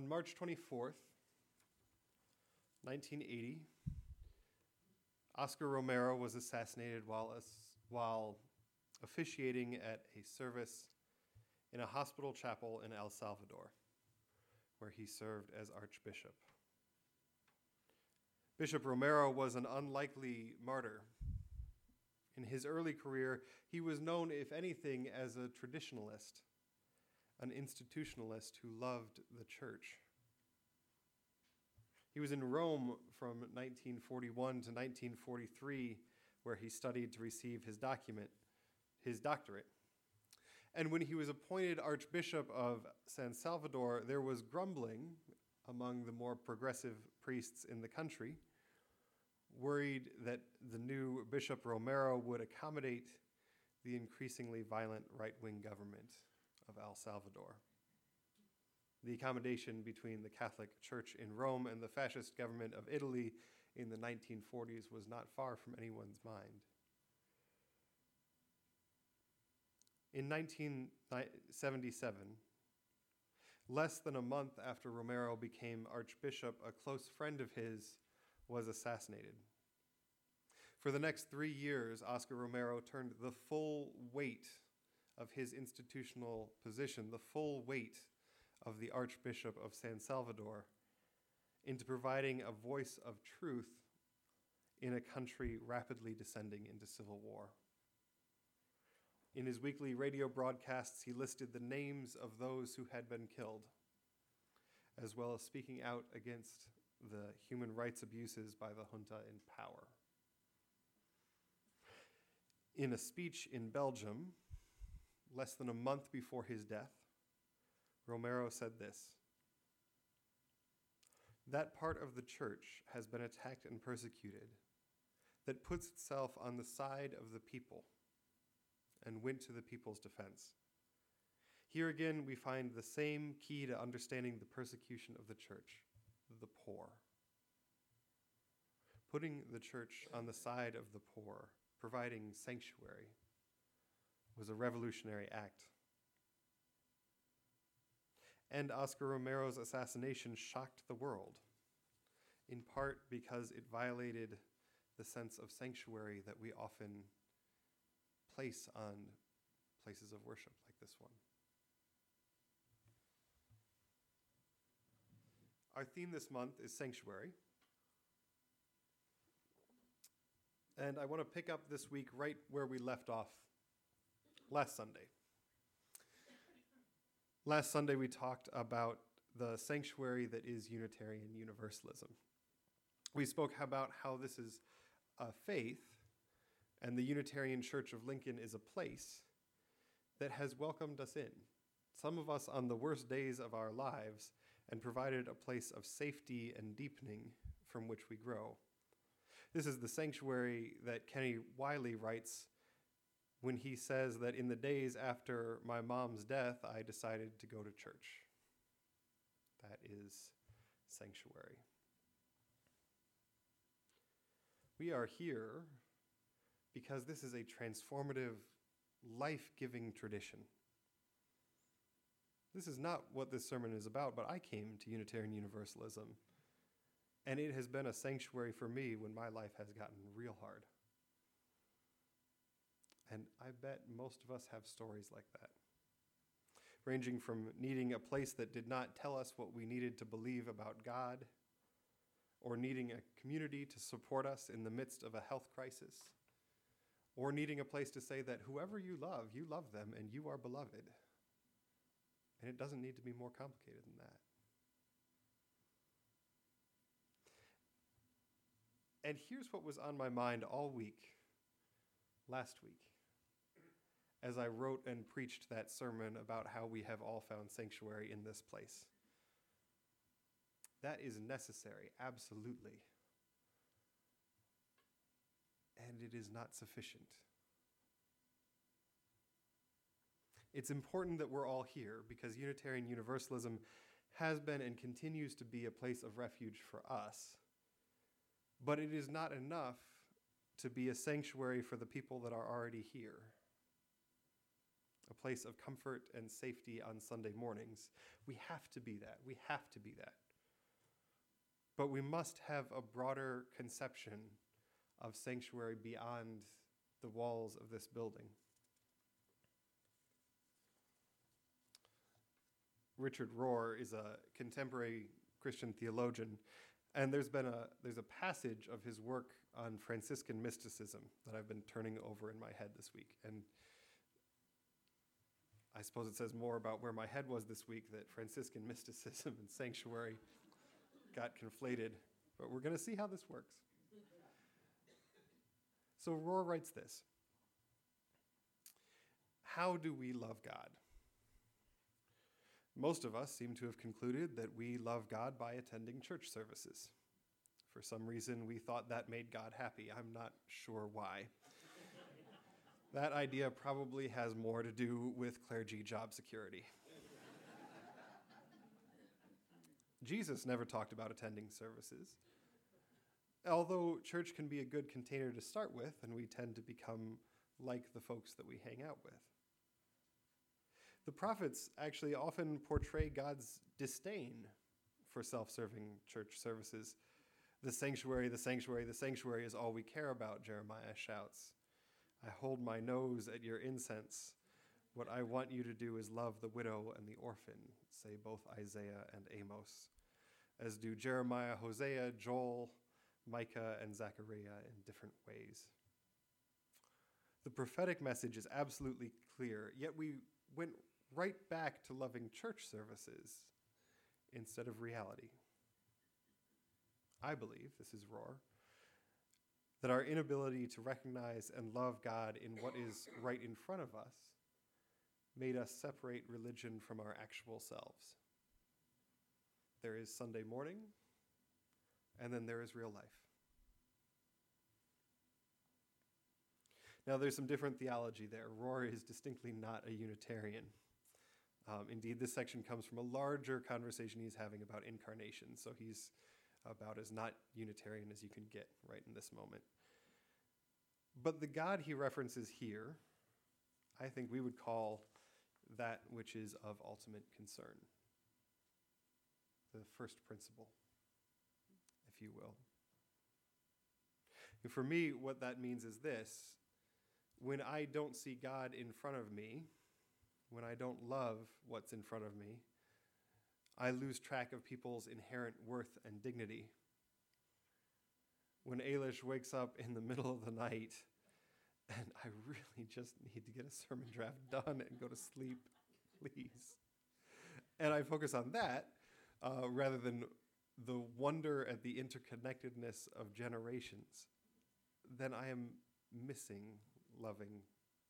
On March 24th, 1980, Oscar Romero was assassinated while, while officiating at a service in a hospital chapel in El Salvador, where he served as Archbishop. Bishop Romero was an unlikely martyr. In his early career, he was known, if anything, as a traditionalist, an institutionalist who loved the church. He was in Rome from 1941 to 1943, where he studied to receive his document, his doctorate. And when he was appointed Archbishop of San Salvador, there was grumbling among the more progressive priests in the country worried that the new Bishop Romero would accommodate the increasingly violent right wing government of El Salvador. The accommodation between the Catholic Church in Rome and the fascist government of Italy in the 1940s was not far from anyone's mind. In 1977, less than a month after Romero became Archbishop, a close friend of his was assassinated. For the next three years, Oscar Romero turned the full weight of his institutional position, the full weight of the Archbishop of San Salvador, into providing a voice of truth in a country rapidly descending into civil war. In his weekly radio broadcasts, he listed the names of those who had been killed, as well as speaking out against the human rights abuses by the junta in power. In a speech in Belgium, less than a month before his death, Romero said this That part of the church has been attacked and persecuted that puts itself on the side of the people and went to the people's defense. Here again, we find the same key to understanding the persecution of the church the poor. Putting the church on the side of the poor, providing sanctuary, was a revolutionary act. And Oscar Romero's assassination shocked the world, in part because it violated the sense of sanctuary that we often place on places of worship like this one. Our theme this month is sanctuary. And I want to pick up this week right where we left off last Sunday. Last Sunday, we talked about the sanctuary that is Unitarian Universalism. We spoke about how this is a faith, and the Unitarian Church of Lincoln is a place that has welcomed us in some of us on the worst days of our lives, and provided a place of safety and deepening from which we grow. This is the sanctuary that Kenny Wiley writes when he says that in the days after my mom's death, I decided to go to church. That is sanctuary. We are here because this is a transformative, life giving tradition. This is not what this sermon is about, but I came to Unitarian Universalism, and it has been a sanctuary for me when my life has gotten real hard. And I bet most of us have stories like that, ranging from needing a place that did not tell us what we needed to believe about God, or needing a community to support us in the midst of a health crisis, or needing a place to say that whoever you love, you love them and you are beloved. And it doesn't need to be more complicated than that. And here's what was on my mind all week, last week, as I wrote and preached that sermon about how we have all found sanctuary in this place. That is necessary, absolutely. And it is not sufficient. It's important that we're all here because Unitarian Universalism has been and continues to be a place of refuge for us. But it is not enough to be a sanctuary for the people that are already here. A place of comfort and safety on Sunday mornings. We have to be that. We have to be that. But we must have a broader conception of sanctuary beyond the walls of this building. Richard Rohr is a contemporary Christian theologian, and there's been a there's a passage of his work on Franciscan mysticism that I've been turning over in my head this week, and I suppose it says more about where my head was this week that Franciscan mysticism and sanctuary got conflated, but we're going to see how this works. So Rohr writes this How do we love God? Most of us seem to have concluded that we love God by attending church services. For some reason, we thought that made God happy. I'm not sure why. That idea probably has more to do with clergy job security. Jesus never talked about attending services. Although church can be a good container to start with, and we tend to become like the folks that we hang out with. The prophets actually often portray God's disdain for self serving church services. The sanctuary, the sanctuary, the sanctuary is all we care about, Jeremiah shouts. I hold my nose at your incense. What I want you to do is love the widow and the orphan, say both Isaiah and Amos, as do Jeremiah, Hosea, Joel, Micah, and Zechariah in different ways. The prophetic message is absolutely clear, yet we went right back to loving church services instead of reality. I believe, this is Rohr, that our inability to recognize and love God in what is right in front of us made us separate religion from our actual selves. There is Sunday morning, and then there is real life. Now, there's some different theology there. Rohr is distinctly not a Unitarian. Um, indeed, this section comes from a larger conversation he's having about incarnation, so he's about as not Unitarian as you can get right in this moment. But the God he references here, I think we would call that which is of ultimate concern. The first principle, if you will. And for me, what that means is this when I don't see God in front of me, when I don't love what's in front of me, I lose track of people's inherent worth and dignity. When Ailish wakes up in the middle of the night and I really just need to get a sermon draft done and go to sleep, please. And I focus on that uh, rather than the wonder at the interconnectedness of generations, then I am missing loving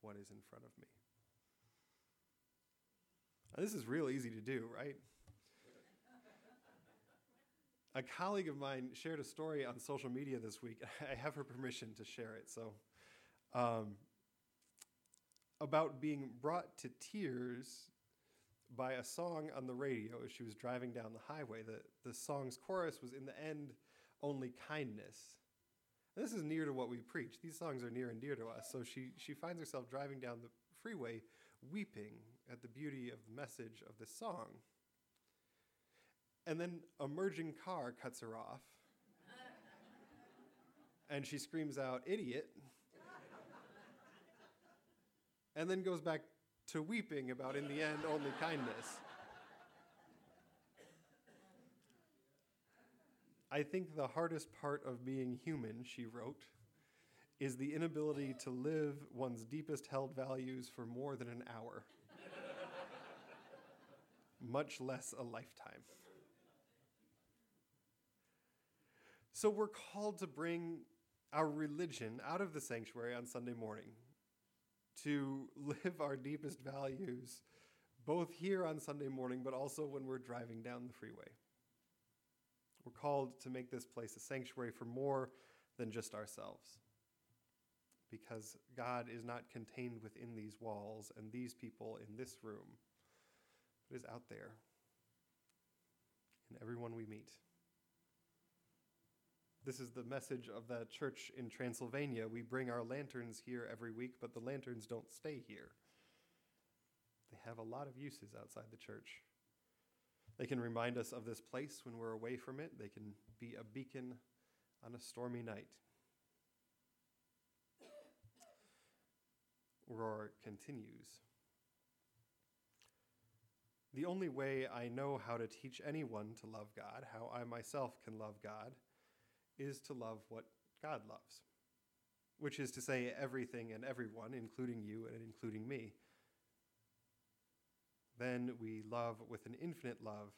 what is in front of me. Now, this is real easy to do, right? A colleague of mine shared a story on social media this week. I have her permission to share it. So, um, about being brought to tears by a song on the radio as she was driving down the highway. The, the song's chorus was in the end, only kindness. And this is near to what we preach. These songs are near and dear to us. So she, she finds herself driving down the freeway weeping at the beauty of the message of this song. And then a merging car cuts her off. and she screams out, idiot. and then goes back to weeping about, in the end, only kindness. I think the hardest part of being human, she wrote, is the inability to live one's deepest held values for more than an hour, much less a lifetime. So we're called to bring our religion out of the sanctuary on Sunday morning, to live our deepest values, both here on Sunday morning, but also when we're driving down the freeway. We're called to make this place a sanctuary for more than just ourselves because God is not contained within these walls and these people in this room, but is out there in everyone we meet. This is the message of the church in Transylvania. We bring our lanterns here every week, but the lanterns don't stay here. they have a lot of uses outside the church. They can remind us of this place when we're away from it. They can be a beacon on a stormy night. Rohr continues. The only way I know how to teach anyone to love God, how I myself can love God, is to love what God loves, which is to say, everything and everyone, including you and including me. Then we love with an infinite love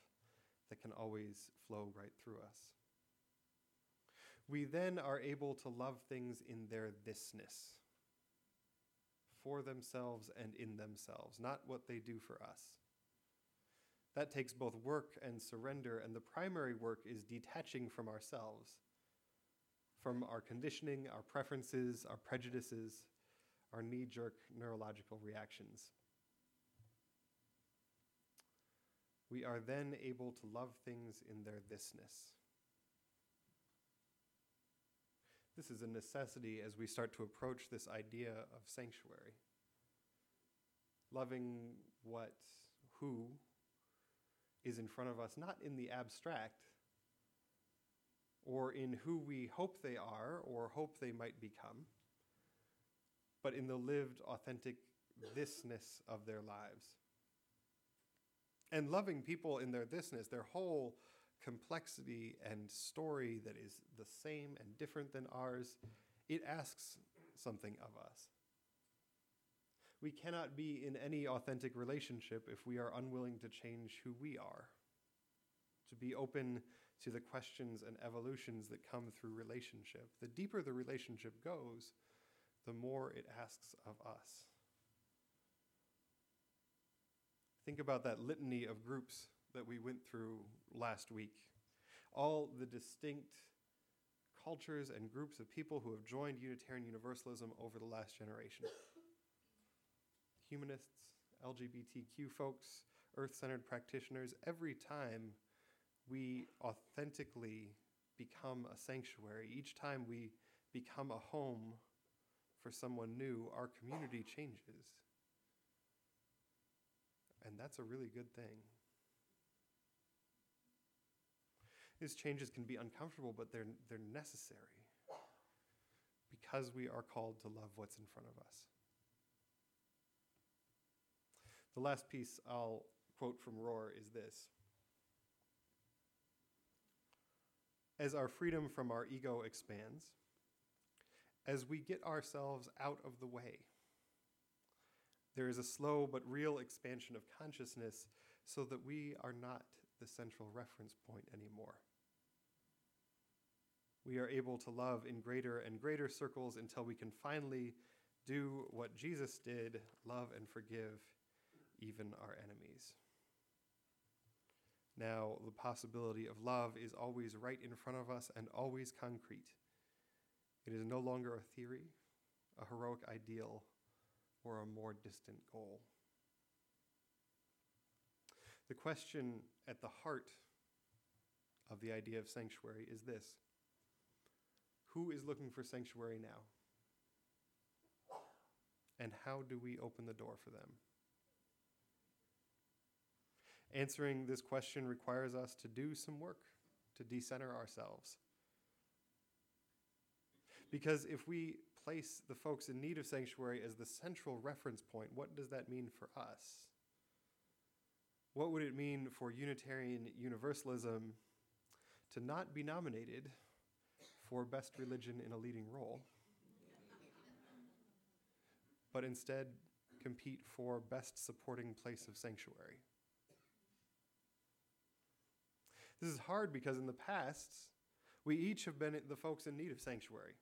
that can always flow right through us. We then are able to love things in their thisness, for themselves and in themselves, not what they do for us. That takes both work and surrender, and the primary work is detaching from ourselves, from our conditioning, our preferences, our prejudices, our knee jerk neurological reactions. We are then able to love things in their thisness. This is a necessity as we start to approach this idea of sanctuary. Loving what, who, is in front of us, not in the abstract or in who we hope they are or hope they might become, but in the lived, authentic thisness of their lives. And loving people in their thisness, their whole complexity and story that is the same and different than ours, it asks something of us. We cannot be in any authentic relationship if we are unwilling to change who we are, to be open to the questions and evolutions that come through relationship. The deeper the relationship goes, the more it asks of us. Think about that litany of groups that we went through last week. All the distinct cultures and groups of people who have joined Unitarian Universalism over the last generation humanists, LGBTQ folks, earth centered practitioners, every time we authentically become a sanctuary, each time we become a home for someone new, our community changes. And that's a really good thing. These changes can be uncomfortable, but they're, they're necessary because we are called to love what's in front of us. The last piece I'll quote from Rohr is this As our freedom from our ego expands, as we get ourselves out of the way, there is a slow but real expansion of consciousness so that we are not the central reference point anymore. We are able to love in greater and greater circles until we can finally do what Jesus did love and forgive even our enemies. Now, the possibility of love is always right in front of us and always concrete. It is no longer a theory, a heroic ideal, or a more distant goal. The question at the heart of the idea of sanctuary is this Who is looking for sanctuary now? And how do we open the door for them? Answering this question requires us to do some work, to decenter ourselves. Because if we place the folks in need of sanctuary as the central reference point, what does that mean for us? What would it mean for Unitarian Universalism to not be nominated for Best Religion in a Leading Role, but instead compete for Best Supporting Place of Sanctuary? This is hard because in the past, we each have been the folks in need of sanctuary.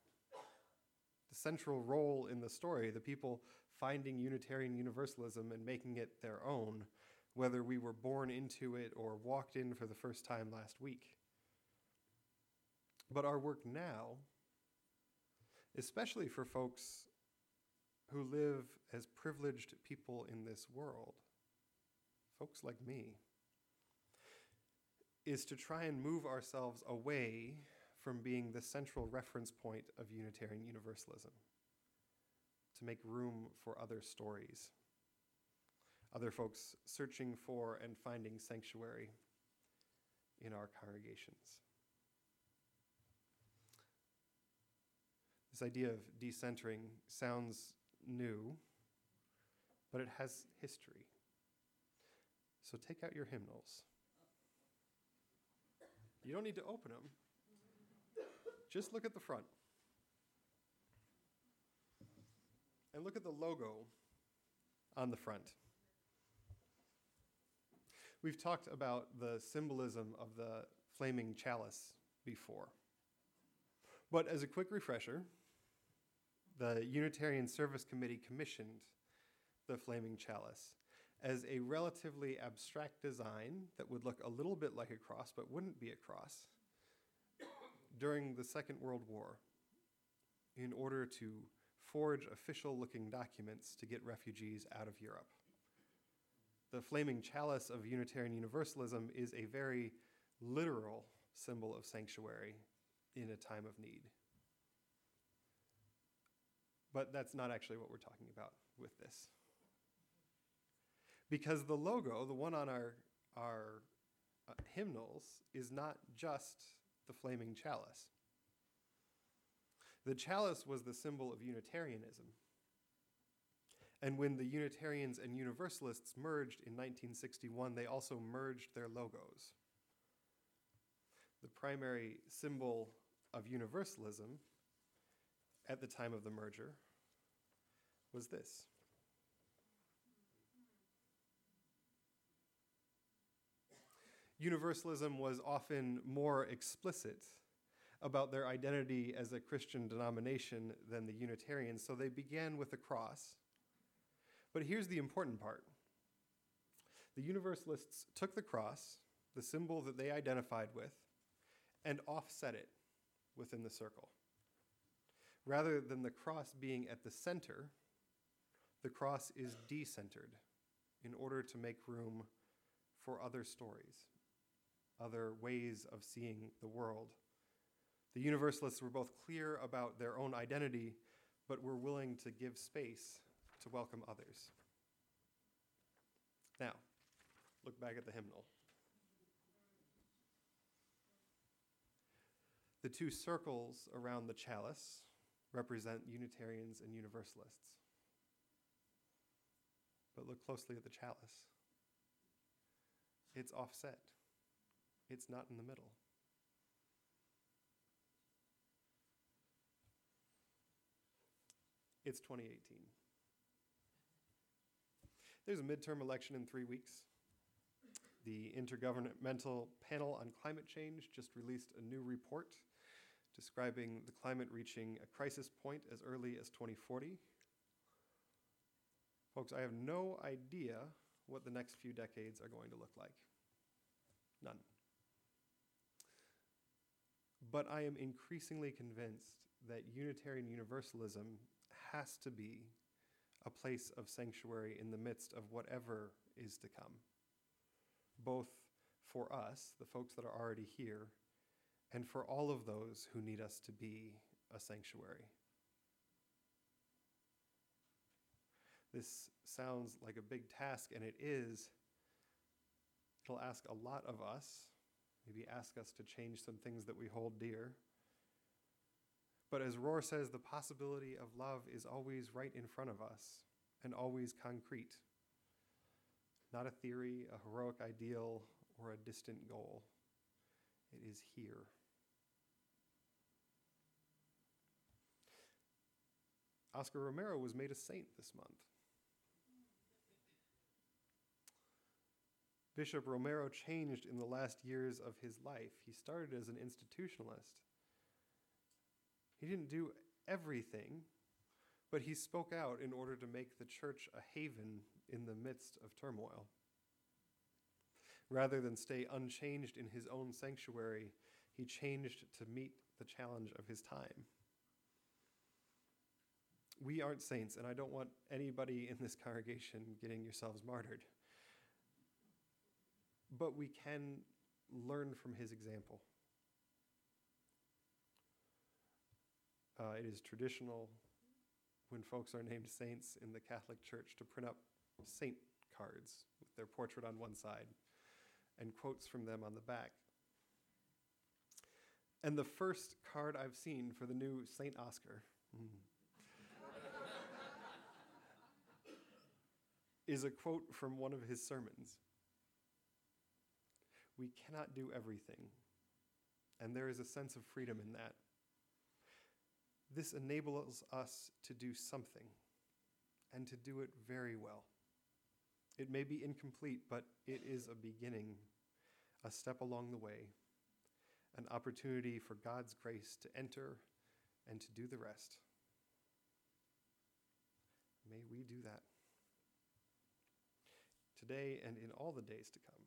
The central role in the story, the people finding Unitarian Universalism and making it their own, whether we were born into it or walked in for the first time last week. But our work now, especially for folks who live as privileged people in this world, folks like me, is to try and move ourselves away from being the central reference point of Unitarian Universalism, to make room for other stories, other folks searching for and finding sanctuary in our congregations. This idea of decentering sounds new, but it has history. So take out your hymnals. You don't need to open them, just look at the front. And look at the logo on the front. We've talked about the symbolism of the flaming chalice before. But as a quick refresher, the Unitarian Service Committee commissioned the flaming chalice as a relatively abstract design that would look a little bit like a cross but wouldn't be a cross during the Second World War in order to forge official looking documents to get refugees out of Europe. The flaming chalice of Unitarian Universalism is a very literal symbol of sanctuary in a time of need. But that's not actually what we're talking about with this. Because the logo, the one on our, our uh, hymnals, is not just the flaming chalice. The chalice was the symbol of Unitarianism. And when the Unitarians and Universalists merged in 1961, they also merged their logos. The primary symbol of Universalism at the time of the merger was this. Universalism was often more explicit about their identity as a Christian denomination than the Unitarians, so they began with the cross. But here's the important part the Universalists took the cross, the symbol that they identified with, and offset it within the circle. Rather than the cross being at the center, the cross is decentered in order to make room for other stories, other ways of seeing the world. The Universalists were both clear about their own identity, but were willing to give space to welcome others. Now, look back at the hymnal. The two circles around the chalice represent Unitarians and Universalists. But look closely at the chalice. It's offset, it's not in the middle. It's 2018. There's a midterm election in three weeks. The Intergovernmental Panel on Climate Change just released a new report describing the climate reaching a crisis point as early as 2040. Folks, I have no idea what the next few decades are going to look like. None. But I am increasingly convinced that Unitarian Universalism has to be a place of sanctuary in the midst of whatever is to come, both for us, the folks that are already here, and for all of those who need us to be a sanctuary. This sounds like a big task, and it is. It'll ask a lot of us, maybe ask us to change some things that we hold dear. But as Rohr says, the possibility of love is always right in front of us and always concrete. Not a theory, a heroic ideal, or a distant goal. It is here. Oscar Romero was made a saint this month. Bishop Romero changed in the last years of his life. He started as an institutionalist. He didn't do everything, but he spoke out in order to make the church a haven in the midst of turmoil. Rather than stay unchanged in his own sanctuary, he changed to meet the challenge of his time. We aren't saints, and I don't want anybody in this congregation getting yourselves martyred but we can learn from his example. Uh, it is traditional when folks are named saints in the Catholic Church to print up saint cards with their portrait on one side and quotes from them on the back. And the first card I've seen for the new St. Oscar mm, is a quote from one of his sermons. We cannot do everything, and there is a sense of freedom in that. This enables us to do something and to do it very well. It may be incomplete, but it is a beginning, a step along the way, an opportunity for God's grace to enter and to do the rest. May we do that today and in all the days to come.